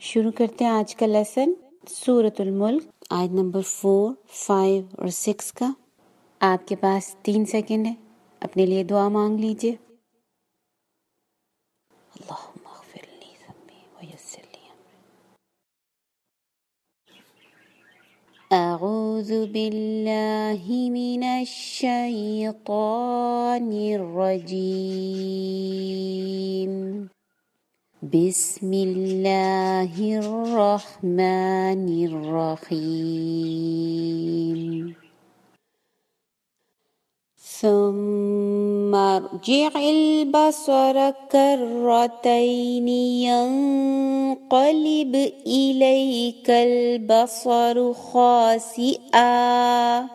شروع کرتے ہیں آج کا lesson سورت الملک، آیت number four five اور سکس کا. آپ کے پاس تین سیکنڈ ہے. اپنے لیے دعا مانگ لیجیے اللہ أعوذ بالله من الشيطان الرجيم بسم الله الرحمن الرحيم. ثم ارجع البصر كرتين ينقلب إليك البصر خاسئا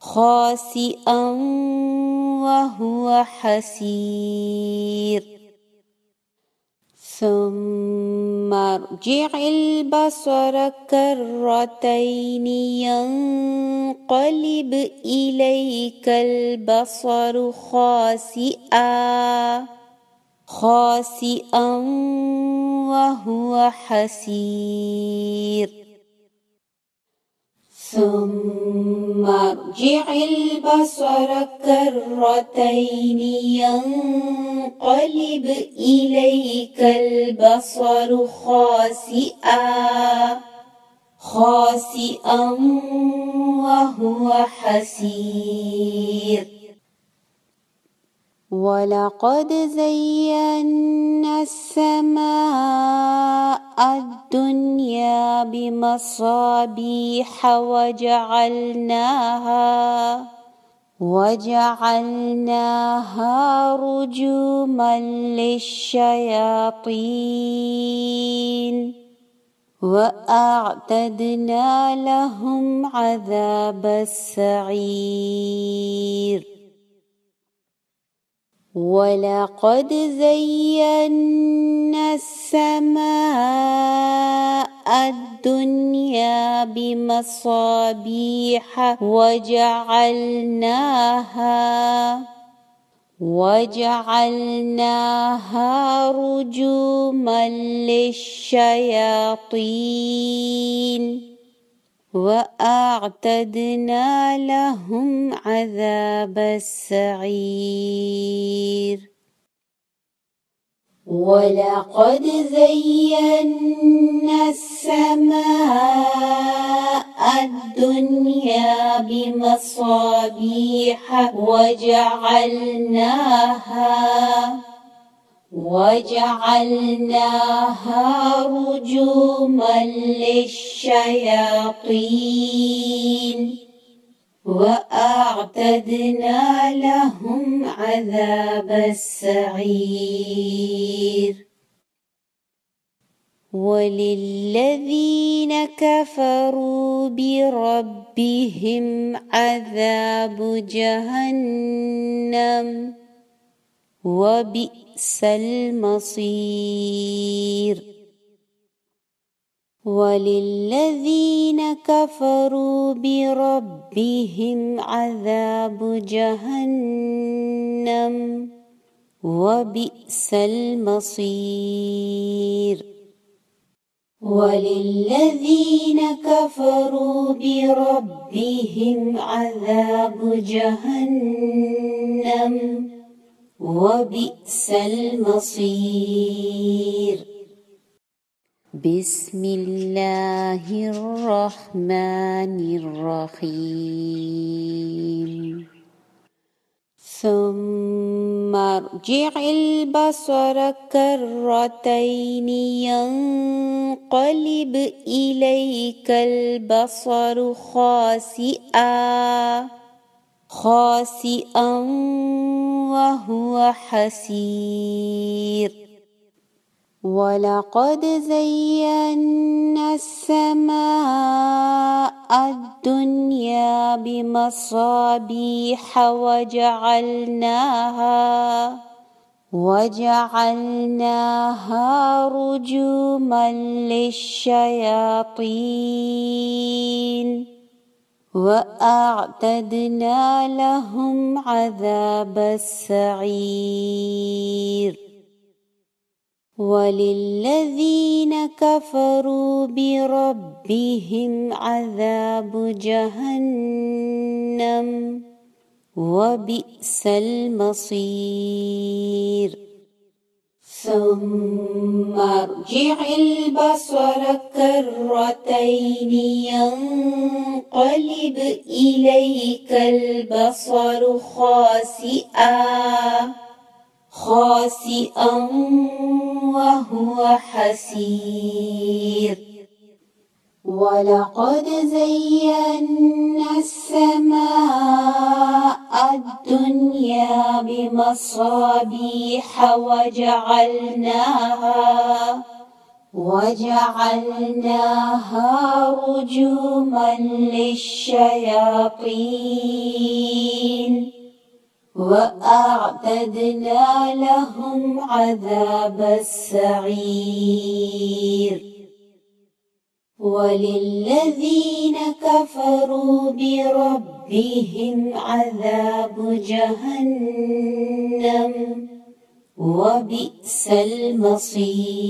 خاسئا وهو حسير. ثم ارجع البصر كرتين ينقلب إليك البصر خاسئا خاسئا وهو حسير. ثم ارجع البصر كرتين ينقلب إليك البصر خاسئا خاسئا وهو حسير. ولقد زينا السماء الدنيا بمصابيح وجعلناها وجعلناها رجوما للشياطين وأعتدنا لهم عذاب السعير ولقد زينا السماء الدنيا بمصابيح وجعلناها وجعلناها رجوما للشياطين وأعتدنا لهم عذاب السعير. ولقد زينا السماء الدنيا بمصابيح وجعلناها وجعلناها رجوما للشياطين وأعتدنا لهم عذاب السعير. وللذين كفروا بربهم عذاب جهنم وبئس المصير. وللذين كفروا بربهم عذاب جهنم وبئس المصير. وللذين كفروا بربهم عذاب جهنم وبئس المصير. بسم الله الرحمن الرحيم. ثم ارجع البصر كرتين ينقلب إليك البصر خاسئا. خاسئا وهو حسير. ولقد زينا السماء الدنيا بمصابيح وجعلناها وجعلناها رجوما للشياطين. وأعتدنا لهم عذاب السعير. وللذين كفروا بربهم عذاب جهنم وبئس المصير. ثم ارجع البصر كرتين ينقلب إليك البصر خاسئا خاسئا وهو حسير. ولقد زينا السماء الدنيا بمصابيح وجعلناها وجعلناها رجوما للشياطين وأعتدنا لهم عذاب السعير. وللذين كفروا بربهم عذاب جهنم وبئس المصير.